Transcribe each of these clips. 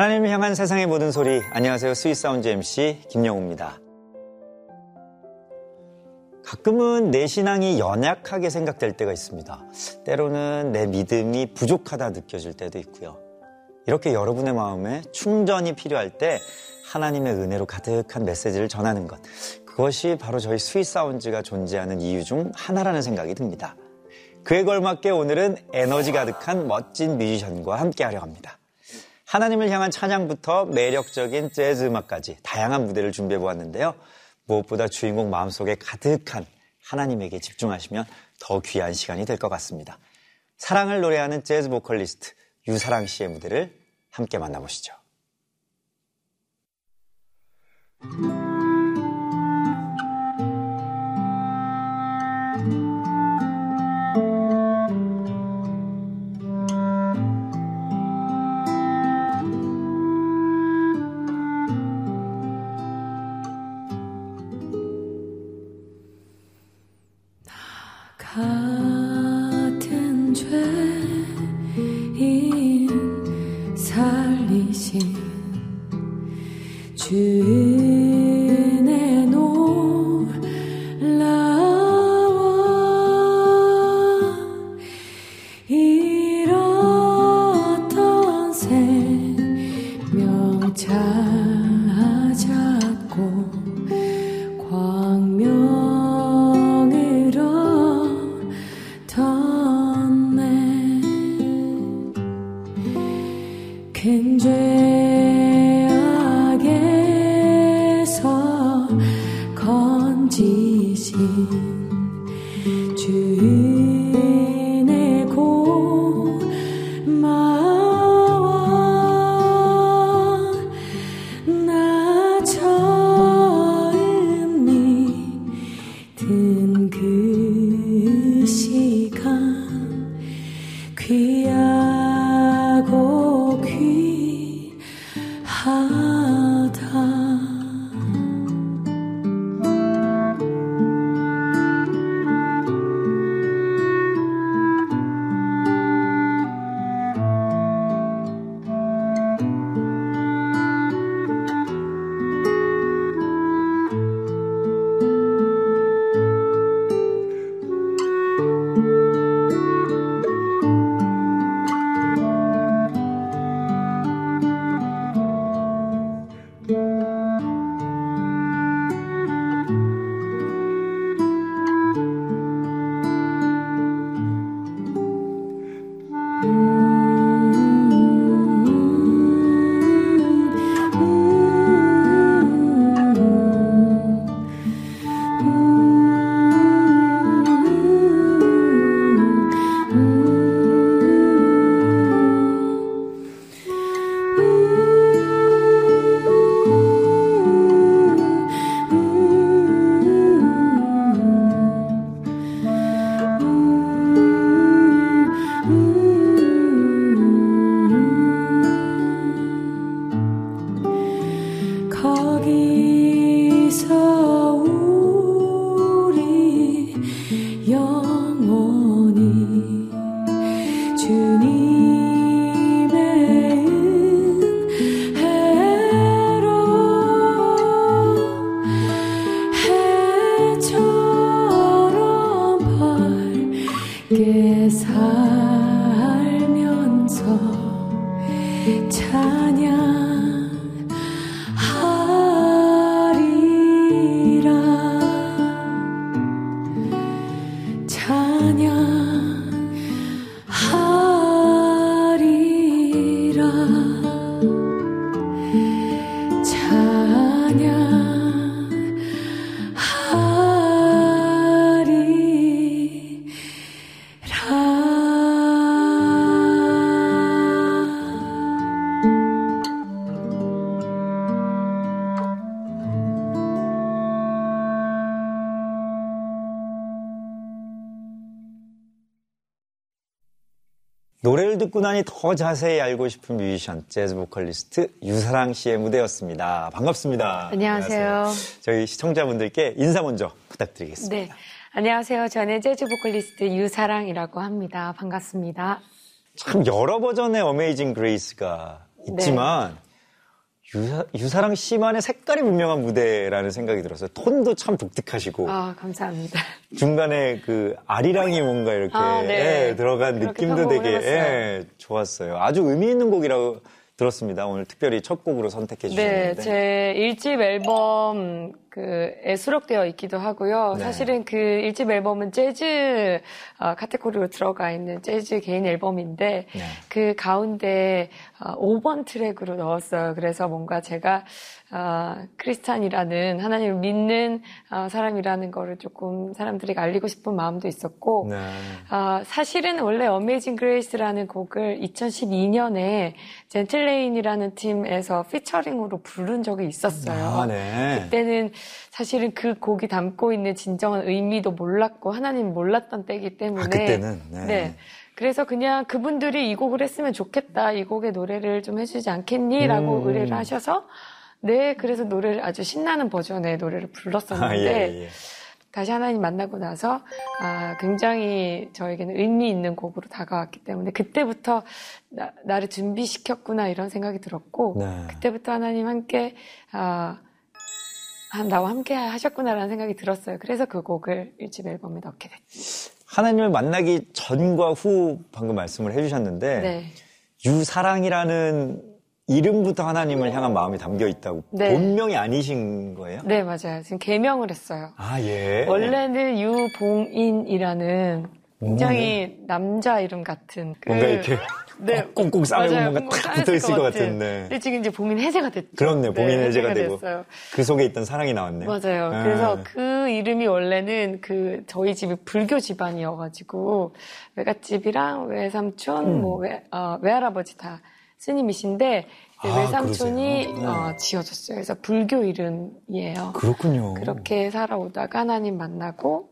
하나님을 향한 세상의 모든 소리. 안녕하세요. Sweet Sound MC 김영우입니다. 가끔은 내 신앙이 연약하게 생각될 때가 있습니다. 때로는 내 믿음이 부족하다 느껴질 때도 있고요. 이렇게 여러분의 마음에 충전이 필요할 때 하나님의 은혜로 가득한 메시지를 전하는 것. 그것이 바로 저희 스윗사운즈가 존재하는 이유 중 하나라는 생각이 듭니다. 그에 걸맞게 오늘은 에너지 가득한 멋진 뮤지션과 함께 하려 합니다. 하나님을 향한 찬양부터 매력적인 재즈 음악까지 다양한 무대를 준비해 보았는데요. 무엇보다 주인공 마음속에 가득한 하나님에게 집중하시면 더 귀한 시간이 될 것 같습니다. 사랑을 노래하는 재즈 보컬리스트 유사랑 씨의 무대를 함께 만나보시죠. 듣고 나니 더 자세히 알고 싶은 뮤지션, 재즈 보컬리스트 유사랑 씨의 무대였습니다. 반갑습니다. 안녕하세요. 안녕하세요. 저희 시청자분들께 인사 먼저 부탁드리겠습니다. 네. 안녕하세요. 저는 재즈 보컬리스트 유사랑이라고 합니다. 반갑습니다. 참 여러 버전의 Amazing Grace가 있지만 네. 유사, 유사랑 씨만의 색깔이 분명한 무대라는 생각이 들었어요. 톤도 참 독특하시고 아, 감사합니다. 중간에 그 아리랑이 뭔가 이렇게 아, 네. 예, 들어간 느낌도 되게. 예, 좋았어요. 아주 의미 있는 곡이라고 들었습니다. 오늘 특별히 첫 곡으로 선택해 네, 주셨는데. 제 일집 앨범 그 에 수록되어 있기도 하고요. 네. 사실은 그 일집 앨범은 재즈 어, 카테고리로 들어가 있는 재즈 개인 앨범인데 네. 그 가운데 어, 5번 트랙으로 넣었어요. 그래서 뭔가 제가 어, 크리스찬이라는 하나님을 믿는 어, 사람이라는 거를 조금 사람들에게 알리고 싶은 마음도 있었고 네. 아, 사실은 원래 Amazing Grace라는 곡을 2012년에 젠틀레인이라는 팀에서 피처링으로 부른 적이 있었어요. 아, 네. 그때는 사실은 그 곡이 담고 있는 진정한 의미도 몰랐고 하나님 몰랐던 때이기 때문에 아, 그때는 네. 그래서 그냥 그분들이 이 곡을 했으면 좋겠다. 이 곡의 노래를 좀 해주지 않겠니? 라고 음. 의뢰를 하셔서 네, 그래서 노래를 아주 신나는 버전의 노래를 불렀었는데 아, 예, 예. 다시 하나님 만나고 나서 아, 굉장히 저에게는 의미 있는 곡으로 다가왔기 때문에 그때부터 나, 나를 준비시켰구나 이런 생각이 들었고 네. 그때부터 하나님 함께 아, 한- 나와 함께 하셨구나라는 생각이 들었어요. 그래서 그 곡을 일집 앨범에 넣게 됐죠. 하나님을 만나기 전과 후 방금 말씀을 해주셨는데 네. 유사랑이라는 이름부터 하나님을 향한 마음이 담겨 있다고 네. 본명이 아니신 거예요? 네, 맞아요. 지금 개명을 했어요. 아 예. 원래는 유봉인이라는 굉장히 남자 이름 같은 그- 뭔가 이렇게 네. 꽁꽁 싸매고. 뭔가 탁 붙어 있을 것 같은. 같은데. 근데 지금 이제 봉인 해제가 됐죠. 그렇네, 봉인 네, 해제가 되고 됐어요. 그 속에 있던 사랑이 나왔네요. 맞아요. 아. 그래서 그 이름이 원래는 그 저희 집이 불교 집안이어가지고 외갓집이랑 외삼촌, 음. 뭐 외, 어, 외할아버지 다 스님이신데 아, 외삼촌이 그러세요? 네. 어, 지어줬어요. 그래서 불교 이름이에요. 그렇군요. 그렇게 살아오다가 하나님 만나고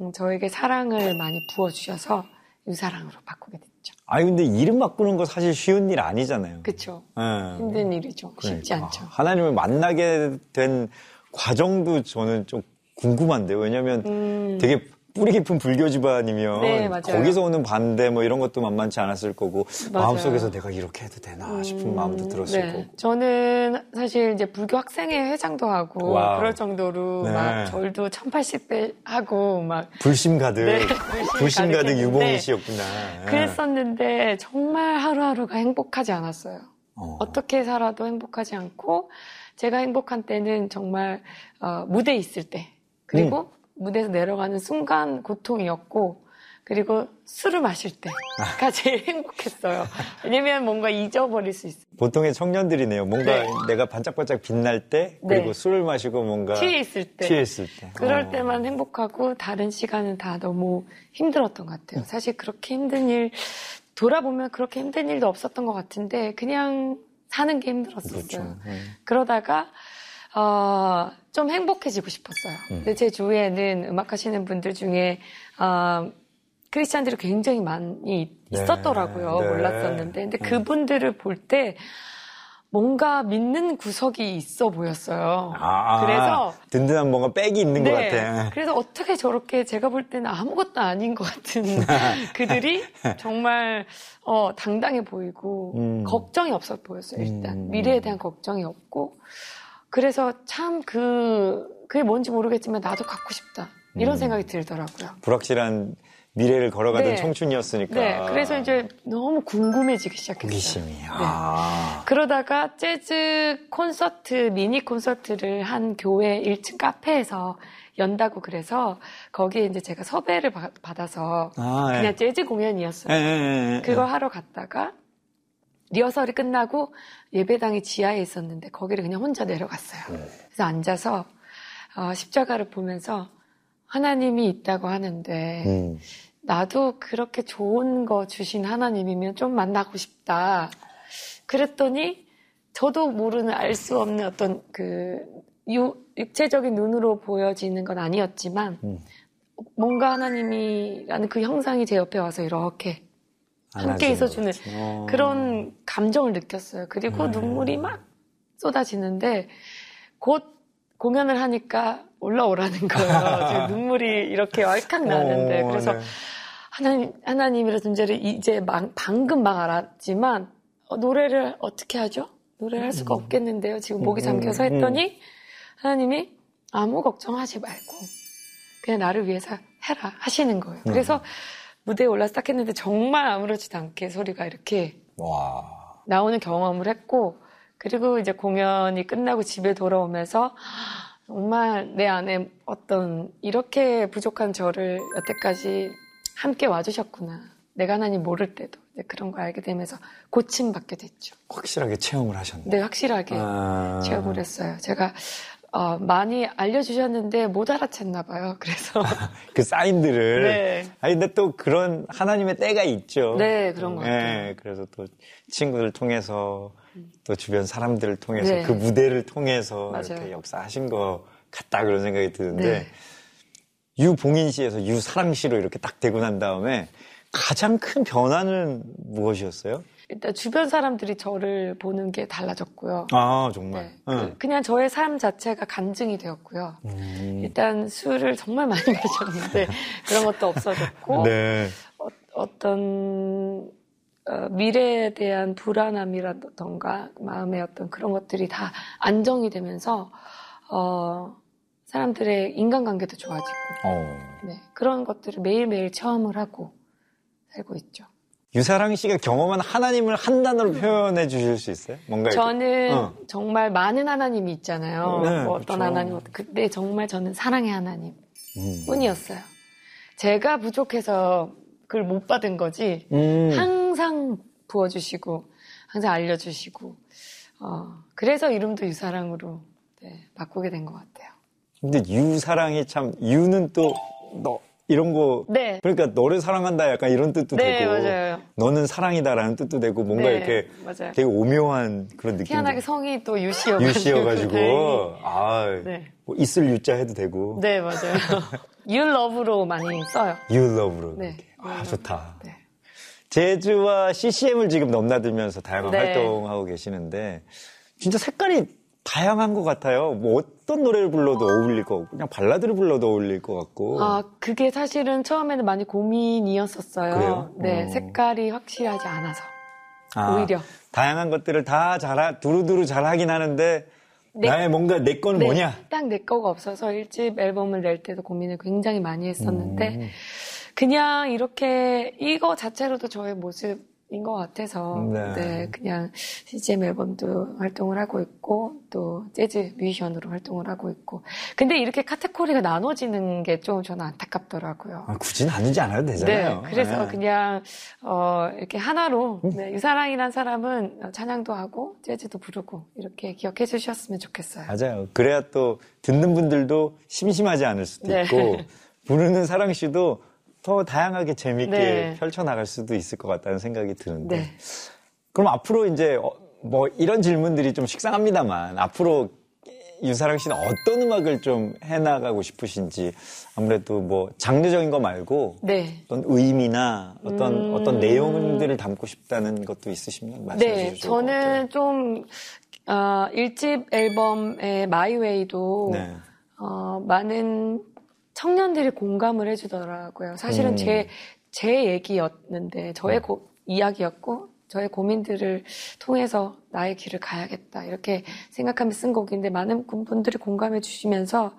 음, 저에게 사랑을 많이 부어주셔서 유사랑으로 바꾸게 됐죠. 아니 근데 이름 바꾸는 거 사실 쉬운 일 아니잖아요. 그쵸. 예. 힘든 일이죠. 쉽지 그러니까. 않죠. 하나님을 만나게 된 과정도 저는 좀 궁금한데요. 왜냐하면 음, 되게 뿌리 깊은 불교 집안이면 네. 거기서 오는 반대 뭐 이런 것도 만만치 않았을 거고 맞아요. 마음속에서 내가 이렇게 해도 되나 싶은 음, 마음도 들었을 네. 거고. 저는 사실 이제 불교 학생회 회장도 하고 wow. 그럴 정도로 네. 막 절도 1080배 하고 막 불심 가득 네, 불심 가득 유봉희 씨였구나. 예. 그랬었는데 정말 하루하루가 행복하지 않았어요. 어. 어떻게 살아도 행복하지 않고 제가 행복한 때는 정말 어, 무대에 있을 때 그리고 음. 무대에서 내려가는 순간 고통이었고 그리고 술을 마실 때가 제일 행복했어요. 왜냐면 뭔가 잊어버릴 수 있어요. 보통의 청년들이네요. 뭔가 네. 내가 반짝반짝 빛날 때 그리고 네. 술을 마시고 뭔가 취해 있을 때. 취해 있을 때. 그럴 어. 때만 행복하고 다른 시간은 다 너무 힘들었던 것 음. 같아요. 사실 그렇게 힘든 일 돌아보면 그렇게 힘든 일도 없었던 것 같은데 그냥 사는 게 힘들었었어요. 그렇죠. 예. 그러다가 어, 좀 행복해지고 싶었어요. 음. 근데 제 주위에는 음악 하시는 분들 중에 어, 크리스찬들이 굉장히 많이 네, 있었더라고요. 네. 몰랐었는데, 근데 음. 그분들을 볼 때 뭔가 믿는 구석이 있어 보였어요. 아, 그래서 든든한 뭔가 백이 있는 것 네. 같아. 그래서 어떻게 저렇게 제가 볼 때는 아무것도 아닌 것 같은 그들이 정말 어, 당당해 보이고 음. 걱정이 없어 보였어요. 일단 음. 미래에 대한 걱정이 없고 그래서 참 그 그게 뭔지 모르겠지만 나도 갖고 싶다 이런 음. 생각이 들더라고요. 불확실한 미래를 걸어가던 네. 청춘이었으니까. 네, 그래서 이제 너무 궁금해지기 시작했어요. 호기심이. 네. 아. 그러다가 재즈 콘서트, 미니 콘서트를 한 교회 1층 카페에서 연다고 그래서 거기에 이제 제가 섭외를 바- 받아서 아, 예. 그냥 재즈 공연이었어요. 예, 예, 예, 예. 그거 하러 갔다가 리허설이 끝나고 예배당이 지하에 있었는데 거기를 그냥 혼자 내려갔어요. 네. 그래서 앉아서 어, 십자가를 보면서 하나님이 있다고 하는데 음. 나도 그렇게 좋은 거 주신 하나님이면 좀 만나고 싶다. 그랬더니 저도 모르는 알 수 없는 어떤 그 유- 육체적인 눈으로 보여지는 건 아니었지만 음. 뭔가 하나님이라는 그 형상이 제 옆에 와서 이렇게 함께 있어주는. 어. 그런 감정을 느꼈어요. 그리고 음. 눈물이 막 쏟아지는데 곧 공연을 하니까 올라오라는 거예요. 눈물이 이렇게 왈칵 나는데 어, 그래서 네. 하나님 하나님이라 존재를 이제 막- 방금 막 알았지만 어, 노래를 어떻게 하죠? 노래를 할 수가 없겠는데요. 지금 목이 잠겨서 했더니 하나님이 아무 걱정하지 말고 그냥 나를 위해서 해라 하시는 거예요. 그래서 무대에 올라서 딱 했는데 정말 아무렇지도 않게 소리가 이렇게 와. 나오는 경험을 했고 그리고 이제 공연이 끝나고 집에 돌아오면서 정말 내 안에 어떤 이렇게 부족한 저를 여태까지 함께 와주셨구나. 내가 하나님 모를 때도 그런 걸 알게 되면서 고침받게 됐죠. 확실하게 체험을 하셨네. 네, 확실하게 아. 체험을 했어요. 제가 어, 많이 알려주셨는데 못 알아챘나 봐요. 그래서 그 사인들을. 네. 아니, 근데 또 그런 하나님의 때가 있죠. 네, 그런 것 같아요. 네, 그래서 또 친구들 통해서 또 주변 사람들을 통해서 네. 그 무대를 통해서 맞아요. 이렇게 역사하신 것 같다 그런 생각이 드는데 네. 유봉인 씨에서 유사랑 씨로 이렇게 딱 되고 난 다음에 가장 큰 변화는 무엇이었어요? 일단 주변 사람들이 저를 보는 게 달라졌고요. 아, 정말. 네, 그, 그냥 저의 삶 자체가 간증이 되었고요. 음. 일단 술을 정말 많이 마셨는데 그런 것도 없어졌고 네. 어, 떤 미래에 대한 불안함이라던가 마음의 어떤 그런 것들이 다 안정이 되면서 어, 사람들의 인간관계도 좋아지고 어. 네, 그런 것들을 매일매일 체험을 하고 살고 있죠. 유사랑 씨가 경험한 하나님을 한 단어로 표현해 주실 수 있어요? 뭔가. 저는 어. 정말 많은 하나님이 있잖아요. 네, 뭐 어떤 그렇죠. 하나님, 근데 정말 저는 사랑의 하나님 음. 뿐이었어요. 제가 부족해서 그걸 못 받은 거지. 음. 항상 부어주시고, 항상 알려주시고, 어, 그래서 이름도 유사랑으로 네, 바꾸게 된 것 같아요. 근데 유사랑이 참 유는 또 너 이런 거 네. 그러니까 너를 사랑한다 약간 이런 뜻도 네, 되고 맞아요. 너는 사랑이다라는 뜻도 되고 뭔가 네, 이렇게 맞아요. 되게 오묘한 그런 느낌 희한하게 성이 또 유씨여가지고. 유씨여가지고 네. 아 네. 뭐 있을 유자 해도 되고 네, 맞아요. 유러브로 많이 써요. 유러브로 네. 이렇게. 아 좋다 네. 제주와 CCM을 지금 넘나들면서 다양한 네. 활동하고 계시는데 진짜 색깔이 다양한 것 같아요. 뭐 어떤 노래를 불러도 어울릴 것 같고 그냥 발라드를 불러도 어울릴 것 같고 아, 그게 사실은 처음에는 많이 고민이었었어요. 그래요? 네, 어. 색깔이 확실하지 않아서. 아, 오히려. 다양한 것들을 다 잘, 두루두루 잘 하긴 하는데, 네. 나의 뭔가 내 거는 네, 뭐냐? 딱 내 거가 없어서 1집 앨범을 낼 때도 고민을 굉장히 많이 했었는데, 음. 그냥 이렇게 이거 자체로도 저의 모습 인것 같아서, 네. 네. 그냥 CGM 앨범도 활동을 하고 있고, 또 재즈 뮤지션으로 활동을 하고 있고. 근데 이렇게 카테고리가 나눠지는 게 좀 저는 안타깝더라고요. 아, 굳이 나누지 않아도 되잖아요. 네, 그래서 네. 그냥 어, 이렇게 하나로 음. 네, 유사랑이란 사람은 찬양도 하고 재즈도 부르고 이렇게 기억해 주셨으면 좋겠어요. 맞아요. 그래야 또 듣는 분들도 심심하지 않을 수도 네. 있고, 부르는 사랑 씨도 더 다양하게 재밌게 네. 펼쳐나갈 수도 있을 것 같다는 생각이 드는데. 네. 그럼 앞으로 이제, 어, 뭐, 이런 질문들이 좀 식상합니다만, 앞으로 유사랑 씨는 어떤 음악을 좀 해나가고 싶으신지, 아무래도 뭐, 장르적인 거 말고, 네. 어떤 의미나 어떤 음. 어떤 내용들을 담고 싶다는 것도 있으시면 말씀해 네, 주시죠. 저는 좀 어, 1집 앨범의 마이웨이도 네. 어, 많은 청년들이 공감을 해주더라고요. 사실은 음. 제, 제 얘기였는데, 저의 음. 고- 이야기였고, 저의 고민들을 통해서 나의 길을 가야겠다. 이렇게 생각하며 쓴 곡인데, 많은 분들이 공감해 주시면서,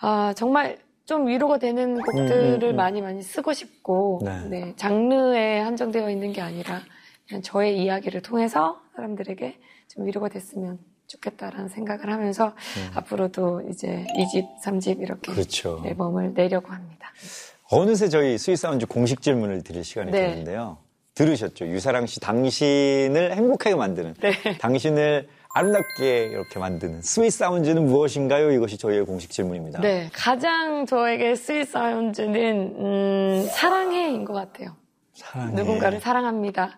아, 정말 좀 위로가 되는 곡들을 음, 음. 많이 많이 쓰고 싶고, 네. 네, 장르에 한정되어 있는 게 아니라, 그냥 저의 이야기를 통해서 사람들에게 좀 위로가 됐으면 좋겠다라는 생각을 하면서 앞으로도 이제 2집, 3집 이렇게 음. 그렇죠. 앨범을 내려고 합니다. 어느새 저희 Sweet Sound 공식 질문을 드릴 시간이 네. 됐는데요. 들으셨죠? 유사랑 씨 당신을 행복하게 만드는 네. 당신을 아름답게 이렇게 만드는 Sweet Sound는 무엇인가요? 이것이 저희의 공식 질문입니다. 네. 가장 저에게 Sweet Sound는, 음, 사랑해인 것 같아요. 사랑해. 누군가를 사랑합니다.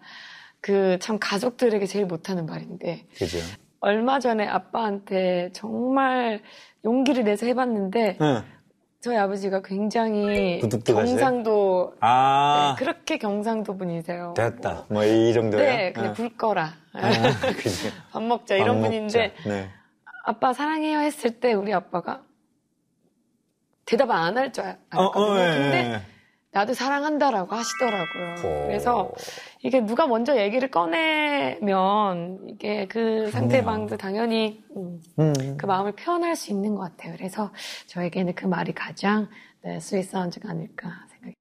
그 참 가족들에게 제일 못하는 말인데, 그죠? 얼마 전에 아빠한테 정말 용기를 내서 해봤는데, 응. 저희 아버지가 굉장히 부득득하세요? 경상도, 아, 네, 그렇게 경상도 분이세요. 됐다. 뭐 이 정도요? 네, 그냥 불 꺼라. 아, 그죠. 밥 먹자 이런 밥 분인데 먹자. 네. 아빠 사랑해요 했을 때 우리 아빠가 대답 안 할줄 어, 알았거든요. 어, 예, 근데 예. 나도 사랑한다라고 하시더라고요. 오. 그래서 이게 누가 먼저 얘기를 꺼내면 이게 그 상대방도 당연히 음, 음. 그 마음을 표현할 수 있는 것 같아요. 그래서 저에게는 그 말이 가장 네, Sweet Sound가 아닐까 생각이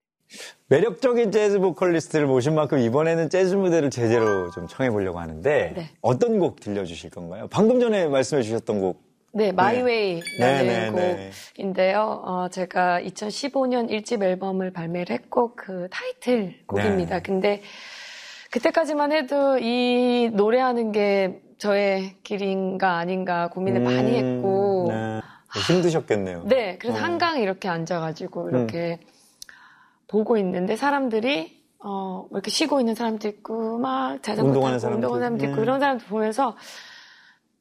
매력적인 재즈 보컬리스트를 모신 만큼 이번에는 재즈 무대를 제대로 좀 청해 보려고 하는데 네. 어떤 곡 들려주실 건가요? 방금 전에 말씀해 주셨던 곡 네, 마이웨이라는 네. 네, 곡인데요. 어, 제가 2015년 1집 앨범을 발매를 했고 그 타이틀 곡입니다. 네. 근데 그때까지만 해도 이 노래하는 게 저의 길인가 아닌가 고민을 음, 많이 했고 네. 힘드셨겠네요. 네, 그래서 어. 한강 이렇게 앉아가지고 이렇게 음. 보고 있는데 사람들이 어, 뭐 이렇게 쉬고 있는 사람도 있고 막 자전거 운동하는 타고 운동하는 사람도 있고 네. 이런 사람들 보면서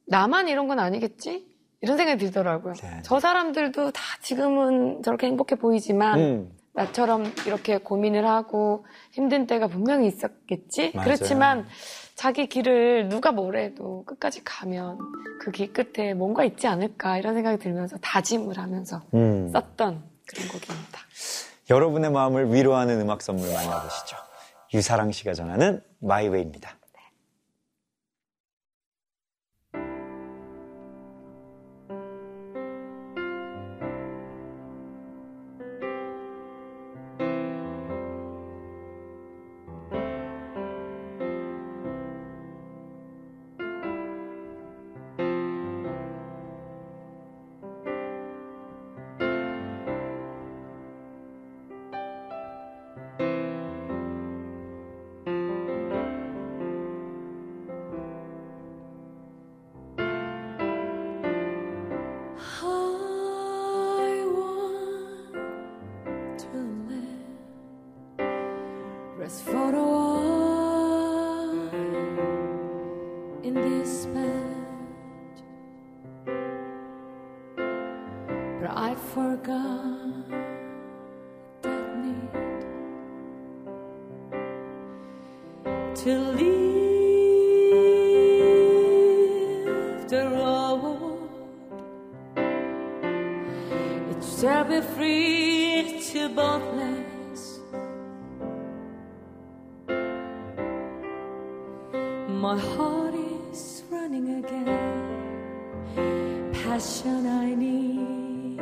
나만 이런 건 아니겠지? 이런 생각이 들더라고요. 네. 저 사람들도 다 지금은 저렇게 행복해 보이지만 음. 나처럼 이렇게 고민을 하고 힘든 때가 분명히 있었겠지. 맞아요. 그렇지만 자기 길을 누가 뭐래도 끝까지 가면 그 길 끝에 뭔가 있지 않을까 이런 생각이 들면서 다짐을 하면서 음. 썼던 그런 곡입니다. 여러분의 마음을 위로하는 음악 선물 만나보시죠. 유사랑 씨가 전하는 My Way입니다. shall be free to boldness. My heart is running again, passion I need.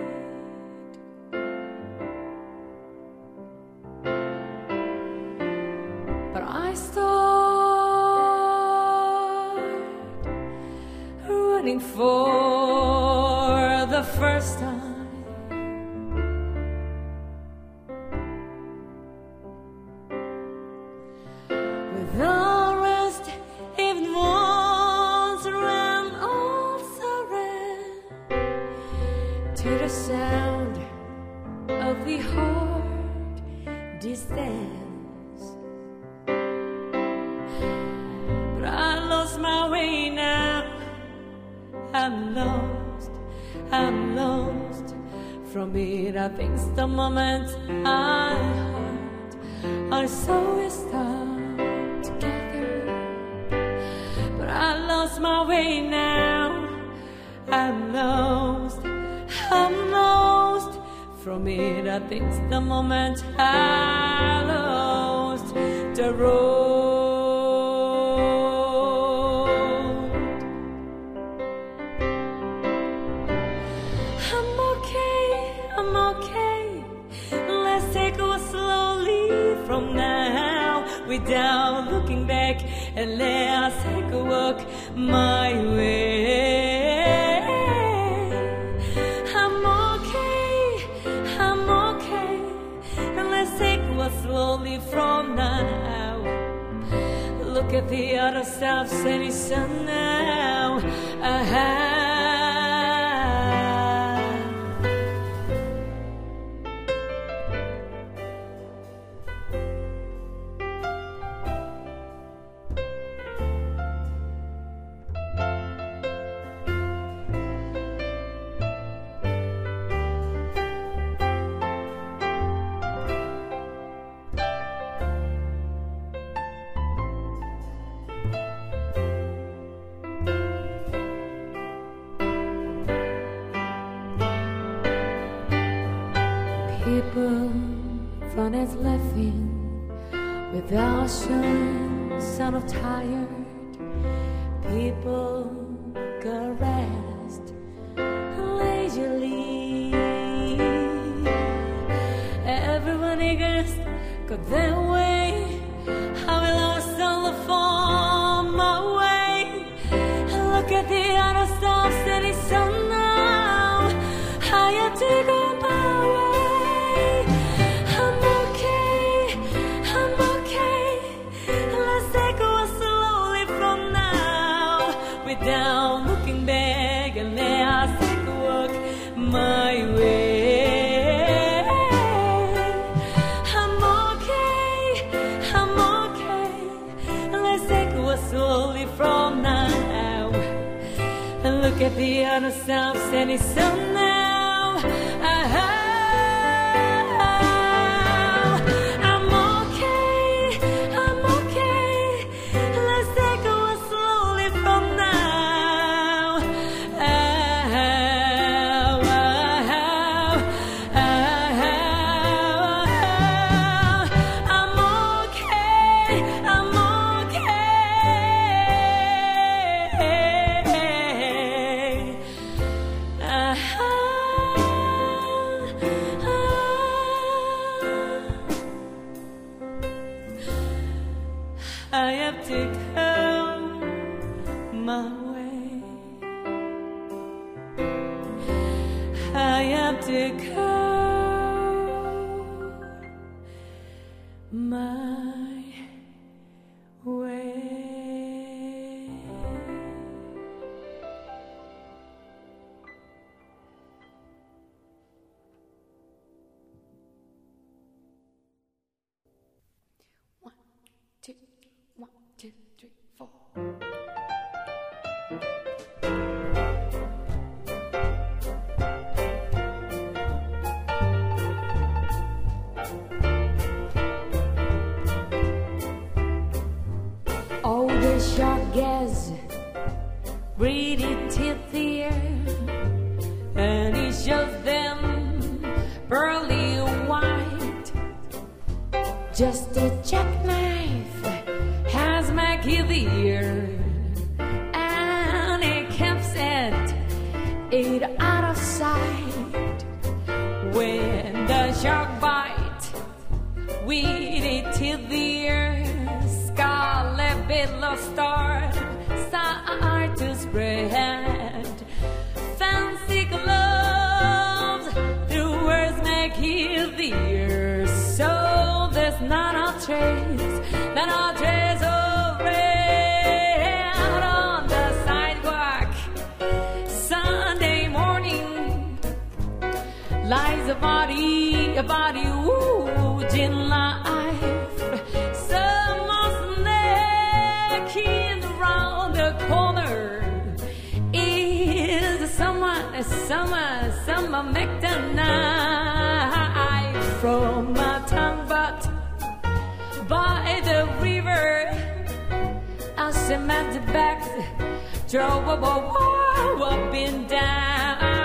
But I start running for the first time. moment I heard I saw we start together. But I lost my way now. I'm lost, I'm lost. From it I think the moment I lost the road. my way. I'm okay, I'm okay, and let's take what slowly from now. Look at the other stuff, any sun now. I have ocean, sound of tired people caressed leisurely. Everyone against, cause they oceano salvo sem lição it out of sight. When the shark bite, we it till the earth, scarlet billows start, start to spread. Fancy gloves the words make heal the ear. So there's not a trace, not a trace body, a body oozing life. Someone's necking around the corner. Is someone, someone, someone make the knife from my tongue, but by the river, I cement the bags, drove a wall up and down.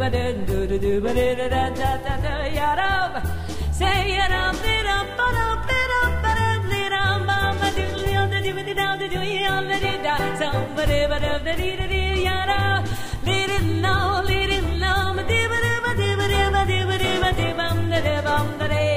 ba da do do do ba da da da da da da ya ram say ya ram di ram ba ram di ram ba ram di ram ba ba do do do do do do do do ya da da da so ba da ba da da di da di ya ram di di no di di no ma di ba da ba di ba da ba di ba da ba di bam da da bam da da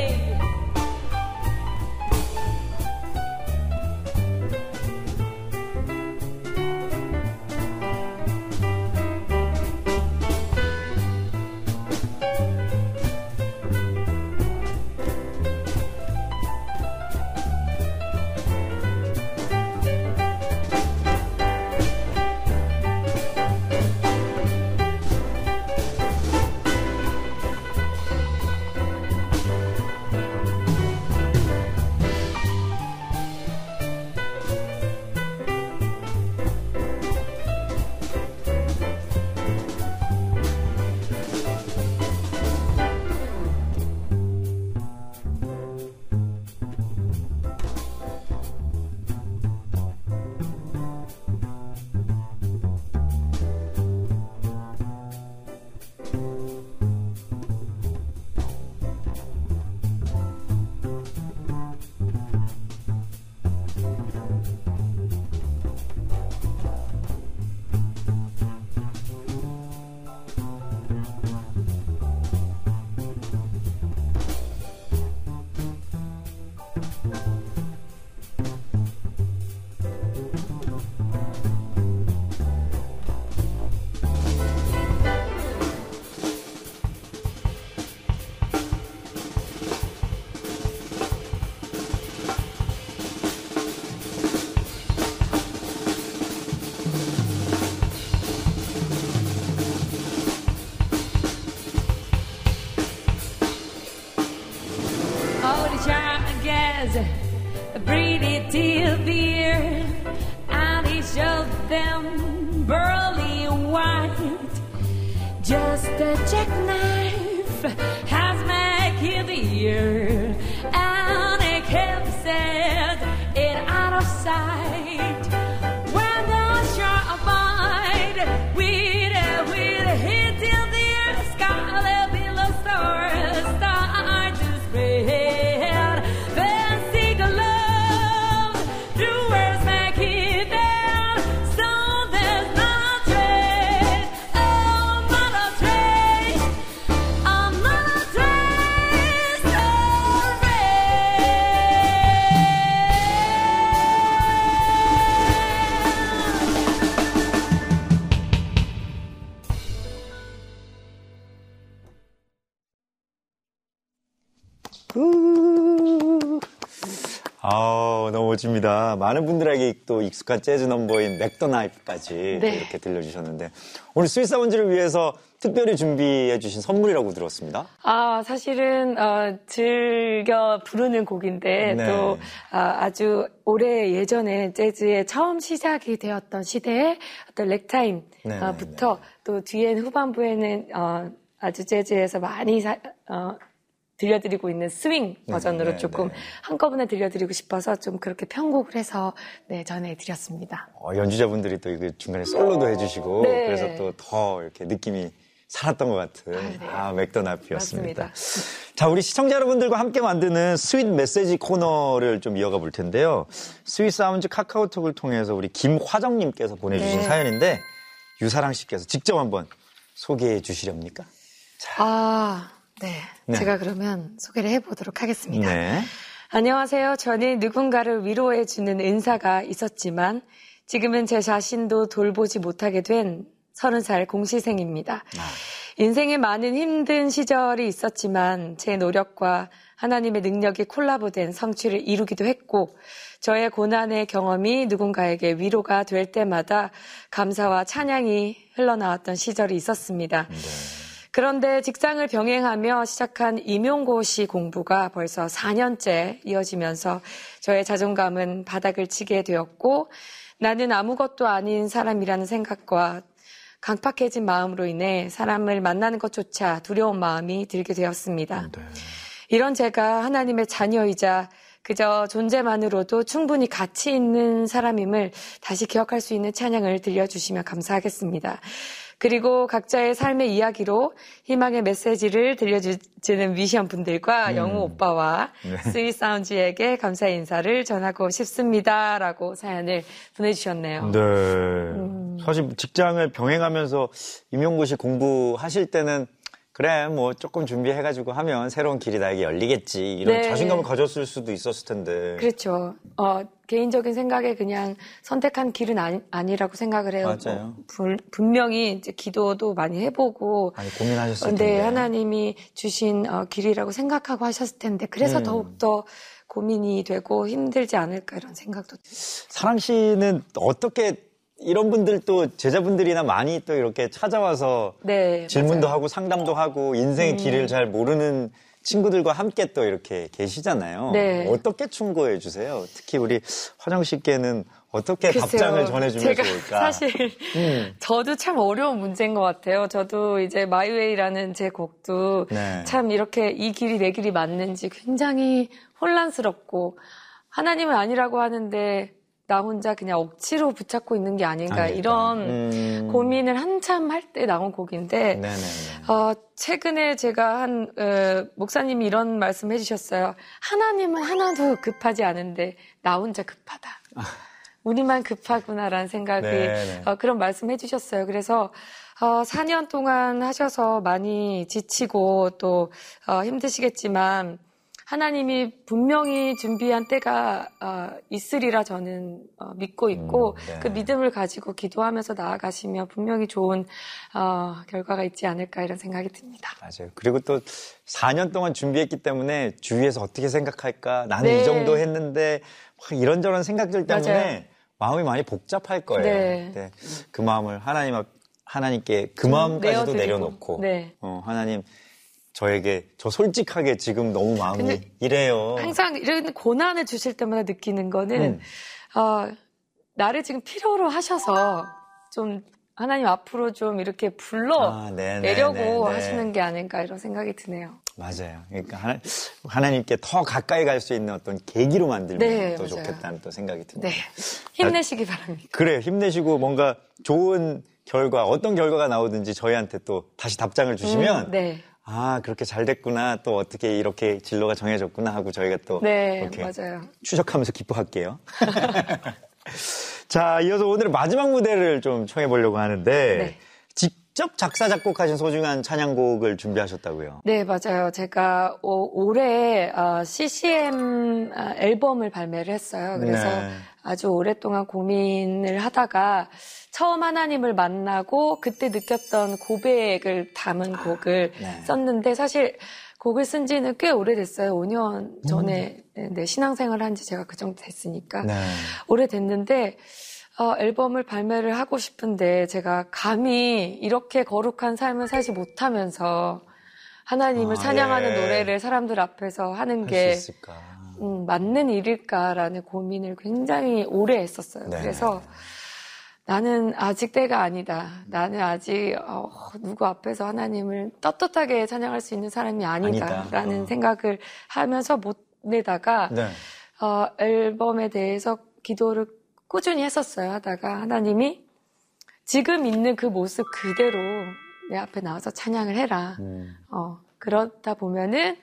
the jackknife. 많은 분들에게 또 익숙한 재즈 넘버인 Mack the Knife까지 네. 이렇게 들려주셨는데 오늘 스윗사운즈를 위해서 특별히 준비해 주신 선물이라고 들었습니다. 아, 사실은, 어, 즐겨 부르는 곡인데, 네. 또, 아주 오래 예전에 재즈의 처음 시작이 되었던 시대의 어떤 네, 래그타임부터 네, 또 뒤엔 후반부에는, 어, 아주 재즈에서 많이 사- 어, 들려드리고 있는 스윙 버전으로 네, 조금 네. 한꺼번에 들려드리고 싶어서 좀 그렇게 편곡을 해서 네, 전해드렸습니다. 어, 연주자분들이 또 중간에 솔로도 해주시고 네. 그래서 또 더 이렇게 느낌이 살았던 것 같은 네. 아, Mack the Knife였습니다. 맞습니다. 자, 우리 시청자 여러분들과 함께 만드는 Sweet 메시지 코너를 좀 이어가 볼 텐데요. Sweet Sounds 카카오톡을 통해서 우리 김화정님께서 보내주신 네. 사연인데 유사랑 씨께서 직접 한번 소개해 주시렵니까? 아, 네. 네. 제가 그러면 소개를 해보도록 하겠습니다. 네. 안녕하세요. 저는 누군가를 위로해주는 은사가 있었지만 지금은 제 자신도 돌보지 못하게 된 서른 살 공시생입니다. 인생에 많은 힘든 시절이 있었지만 제 노력과 하나님의 능력이 콜라보된 성취를 이루기도 했고 저의 고난의 경험이 누군가에게 위로가 될 때마다 감사와 찬양이 흘러나왔던 시절이 있었습니다. 그런데 직장을 병행하며 시작한 임용고시 공부가 벌써 4년째 이어지면서 저의 자존감은 바닥을 치게 되었고 나는 아무것도 아닌 사람이라는 생각과 강팍해진 마음으로 인해 사람을 만나는 것조차 두려운 마음이 들게 되었습니다. 이런 제가 하나님의 자녀이자 그저 존재만으로도 충분히 가치 있는 사람임을 다시 기억할 수 있는 찬양을 들려주시면 감사하겠습니다. 그리고 각자의 삶의 이야기로 희망의 메시지를 들려주는 뮤지션 분들과 영우 오빠와 스윗 사운즈에게 감사의 인사를 전하고 싶습니다. 라고 사연을 보내주셨네요. 네. 음. 사실 직장을 병행하면서 임용고시 공부하실 때는 그래 뭐 조금 준비해가지고 하면 새로운 길이 나에게 열리겠지 이런 네. 자신감을 가졌을 수도 있었을 텐데. 그렇죠. 어, 개인적인 생각에 그냥 선택한 길은 아니, 아니라고 생각을 해요. 맞아요. 뭐, 불- 분명히 이제 기도도 많이 해보고. 많이 고민하셨을 텐데. 하나님이 주신 어, 길이라고 생각하고 하셨을 텐데 그래서 음. 더욱더 고민이 되고 힘들지 않을까 이런 생각도. 사랑 씨는 어떻게 이런 분들 또 제자분들이나 많이 또 이렇게 찾아와서 네. 질문도 맞아요. 음. 하고 상담도 하고 인생의 길을 잘 모르는 친구들과 함께 또 이렇게 계시잖아요. 네. 어떻게 충고해 주세요? 특히 우리 화정 씨께는 어떻게 글쎄요. 답장을 전해주면 제가 좋을까? 사실 음. 저도 참 어려운 문제인 것 같아요. 저도 이제 마이웨이라는 제 곡도 네. 참 이렇게 이 길이 내 길이 맞는지 굉장히 혼란스럽고 하나님은 아니라고 하는데 나 혼자 그냥 억지로 붙잡고 있는 게 아닌가 아닐까. 이런 음. 고민을 한참 할 때 나온 곡인데. 어, 최근에 제가 한 어, 목사님이 이런 말씀 해주셨어요. 하나님은 하나도 급하지 않은데 나 혼자 급하다. 우리만 급하구나라는 생각이. 어, 그런 말씀 해주셨어요. 그래서 어, 4년 동안 하셔서 많이 지치고 또 어, 힘드시겠지만 하나님이 분명히 준비한 때가 어, 있으리라 저는 어, 믿고 있고 음, 네. 그 믿음을 가지고 기도하면서 나아가시면 분명히 좋은 어, 결과가 있지 않을까 이런 생각이 듭니다. 맞아요. 그리고 또 4년 동안 준비했기 때문에 주위에서 어떻게 생각할까? 나는 네. 이 정도 했는데 막 이런저런 생각들 때문에 맞아요. 마음이 많이 복잡할 거예요. 네. 네. 그 마음을 하나님 앞 하나님께 그 마음까지도 내어드리고. 내려놓고 네. 어, 하나님 저에게 저 솔직하게 지금 너무 마음이 이래요. 항상 이런 고난을 주실 때마다 느끼는 거는 음. 어, 나를 지금 필요로 하셔서 좀 하나님 앞으로 좀 이렇게 불러 아, 네, 네, 내려고 네, 네. 하시는 게 아닐까 이런 생각이 드네요. 맞아요. 그러니까 하나, 하나님께 더 가까이 갈 수 있는 어떤 계기로 만들면 네, 더 맞아요. 좋겠다는 또 생각이 듭니다. 네. 힘내시기 바랍니다. 그래요. 힘내시고 뭔가 좋은 결과, 어떤 결과가 나오든지 저희한테 또 다시 답장을 주시면 음, 네. 아, 그렇게 잘 됐구나. 또 어떻게 이렇게 진로가 정해졌구나 하고 저희가 또 네, 이렇게 맞아요. 추적하면서 기뻐할게요. 자, 이어서 오늘 마지막 무대를 좀 청해 보려고 하는데 네. 직접 작사 작곡하신 소중한 찬양곡을 준비하셨다고요. 네, 맞아요. 제가 오- 올해 어, CCM 아, 앨범을 발매를 했어요. 그래서 네. 아주 오랫동안 고민을 하다가 처음 하나님을 만나고 그때 느꼈던 고백을 담은 곡을 네. 썼는데 사실 곡을 쓴 지는 꽤 오래됐어요. 5년 전에 음. 네, 신앙생활 한 지 제가 그 정도 됐으니까. 네. 오래됐는데 어, 앨범을 발매를 하고 싶은데 제가 감히 이렇게 거룩한 삶을 살지 못하면서 하나님을 아, 찬양하는 예. 노래를 사람들 앞에서 하는 게? 음, 맞는 일일까라는 고민을 굉장히 오래 했었어요. 네. 그래서 나는 아직 때가 아니다. 나는 아직 어, 누구 앞에서 하나님을 떳떳하게 찬양할 수 있는 사람이 아니다라는 아니다. 어. 생각을 하면서 못 내다가 네. 어, 앨범에 대해서 기도를 꾸준히 했었어요. 하다가 하나님이 지금 있는 그 모습 그대로 내 앞에 나와서 찬양을 해라. 음. 어, 그러다 보면은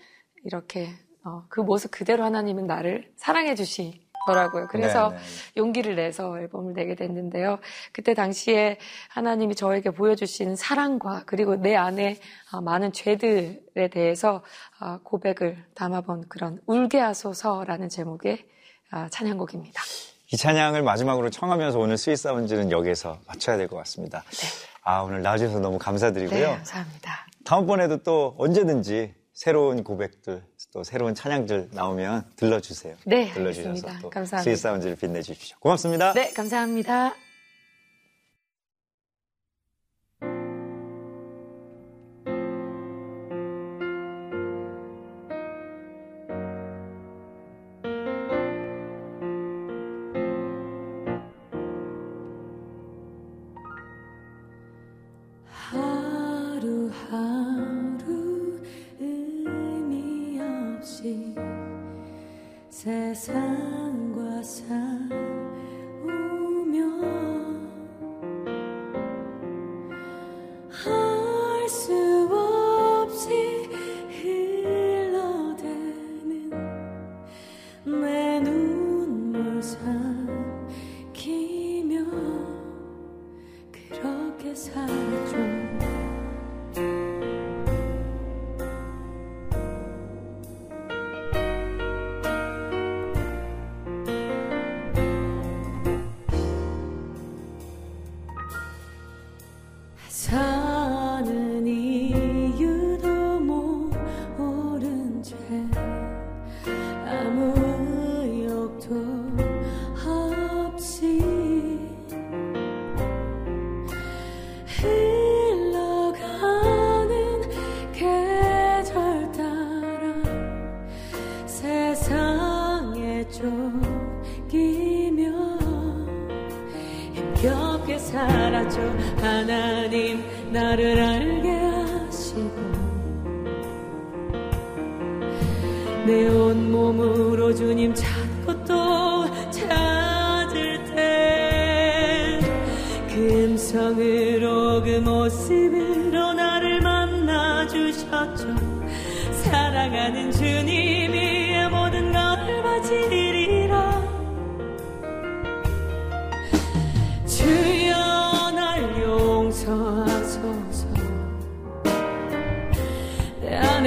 이렇게 어, 그 모습 그대로 하나님은 나를 사랑해 주시더라고요. 그래서 네, 네. 용기를 내서 앨범을 내게 됐는데요. 그때 당시에 하나님이 저에게 보여주신 사랑과 그리고 내 안에 어, 많은 죄들에 대해서 어, 고백을 담아본 그런 울게 하소서라는 제목의 어, 찬양곡입니다. 이 찬양을 마지막으로 청하면서 오늘 스윗 사운드는 여기서 마쳐야 될 것 같습니다. 아, 오늘 나와주셔서 너무 감사드리고요. 네, 감사합니다. 다음번에도 또 언제든지 새로운 고백들, 또 새로운 찬양들 나오면 들러주세요. 네, 들러주셔서 감사합니다. 스윗 사운드를 빛내주십시오. 고맙습니다. 네, 감사합니다.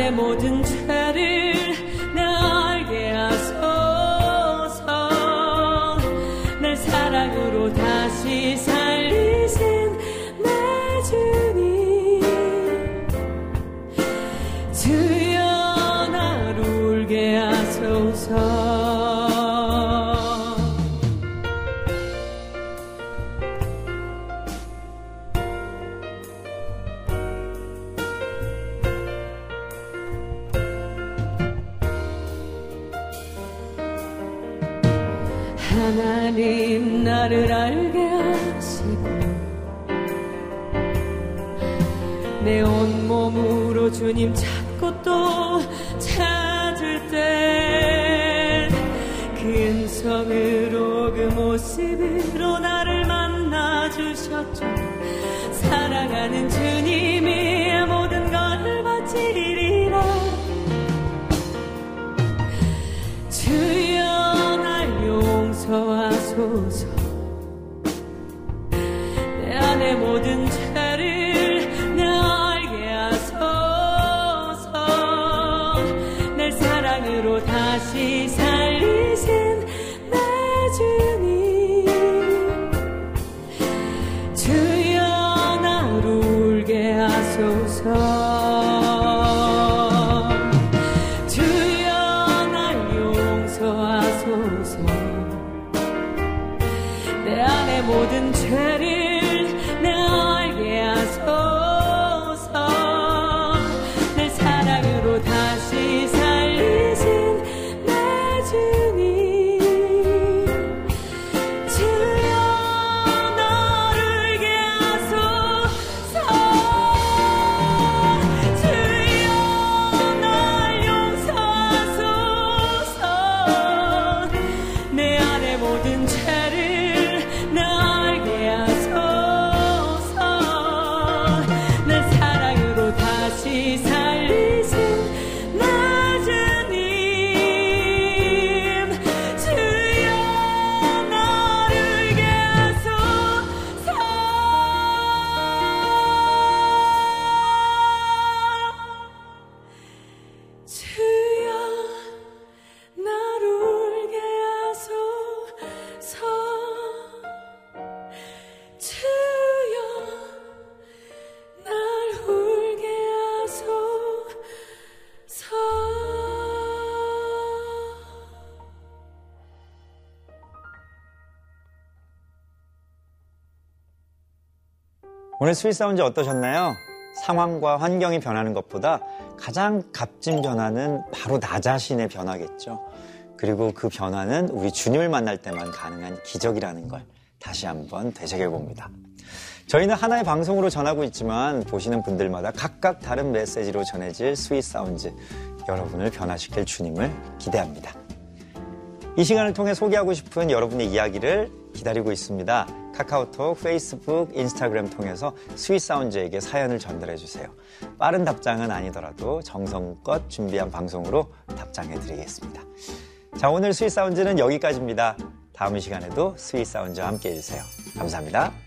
내 안의 모든 내 안에 모든 죄를 오늘 스윗 사운드 어떠셨나요? 상황과 환경이 변하는 것보다 가장 값진 변화는 바로 나 자신의 변화겠죠. 그리고 그 변화는 우리 주님을 만날 때만 가능한 기적이라는 걸 다시 한번 되새겨 봅니다. 저희는 하나의 방송으로 전하고 있지만 보시는 분들마다 각각 다른 메시지로 전해질 스윗 사운드 여러분을 변화시킬 주님을 기대합니다. 이 시간을 통해 소개하고 싶은 여러분의 이야기를 기다리고 있습니다. 카카오톡, 페이스북, 인스타그램 통해서 스윗 사운드에게 사연을 전달해 주세요. 빠른 답장은 아니더라도 정성껏 준비한 방송으로 답장해 드리겠습니다. 자, 오늘 스윗 사운드는 여기까지입니다. 다음 이 시간에도 스윗 사운드와 함께 해주세요. 감사합니다.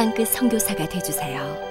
땅끝 선교사가 되주세요.